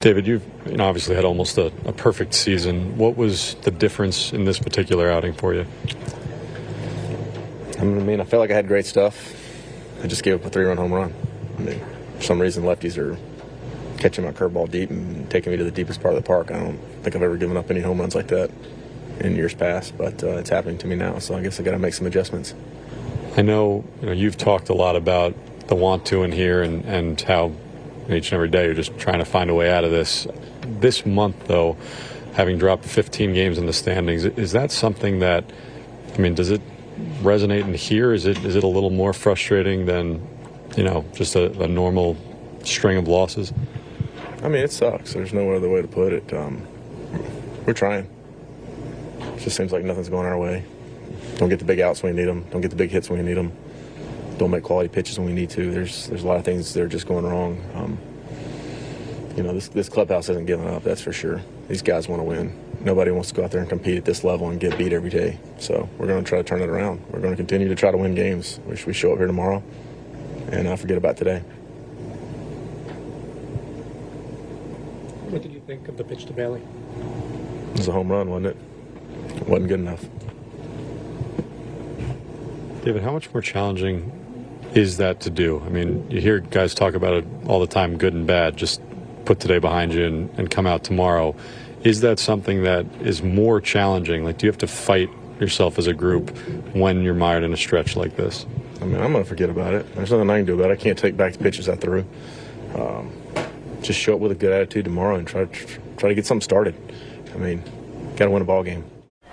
David, you've you know, obviously had almost a, a, perfect season. What was the difference in this particular outing for you? I mean, I felt like I had great stuff. I just gave up a three-run home run. I mean, for some reason, lefties are catching my curveball deep and taking me to the deepest part of the park. I don't think I've ever given up any home runs like that in years past, but uh, it's happening to me now. So I guess I got to make some adjustments. I know, you know you've talked a lot about the want to in here and, and how each and every day you're just trying to find a way out of this. This month, though, having dropped 15 games in the standings, is that something that, I mean, does it resonate in here? Is it is it a little more frustrating than, you know, just a, a normal string of losses? I mean, it sucks. There's no other way to put it. Um, we're trying. It just seems like nothing's going our way. Don't get the big outs when you need them. Don't get the big hits when you need them. Don't make quality pitches when we need to. There's there's a lot of things that are just going wrong. Um, you know, this this clubhouse isn't giving up. That's for sure. These guys want to win. Nobody wants to go out there and compete at this level and get beat every day. So we're going to try to turn it around. We're going to continue to try to win games. We we show up here tomorrow, and not forget about today. What did you think of the pitch to Bailey? It was a home run, wasn't it? It wasn't good enough. David, how much more challenging is that to do? I mean, you hear guys talk about it all the time, good and bad. Just put today behind you and, and come out tomorrow. Is that something that is more challenging? Like, do you have to fight yourself as a group when you're mired in a stretch like this? I mean, I'm going to forget about it. There's nothing I can do about it. I can't take back the pitches I threw. Um, just show up with a good attitude tomorrow and try try to get something started. I mean, got to win a ball game.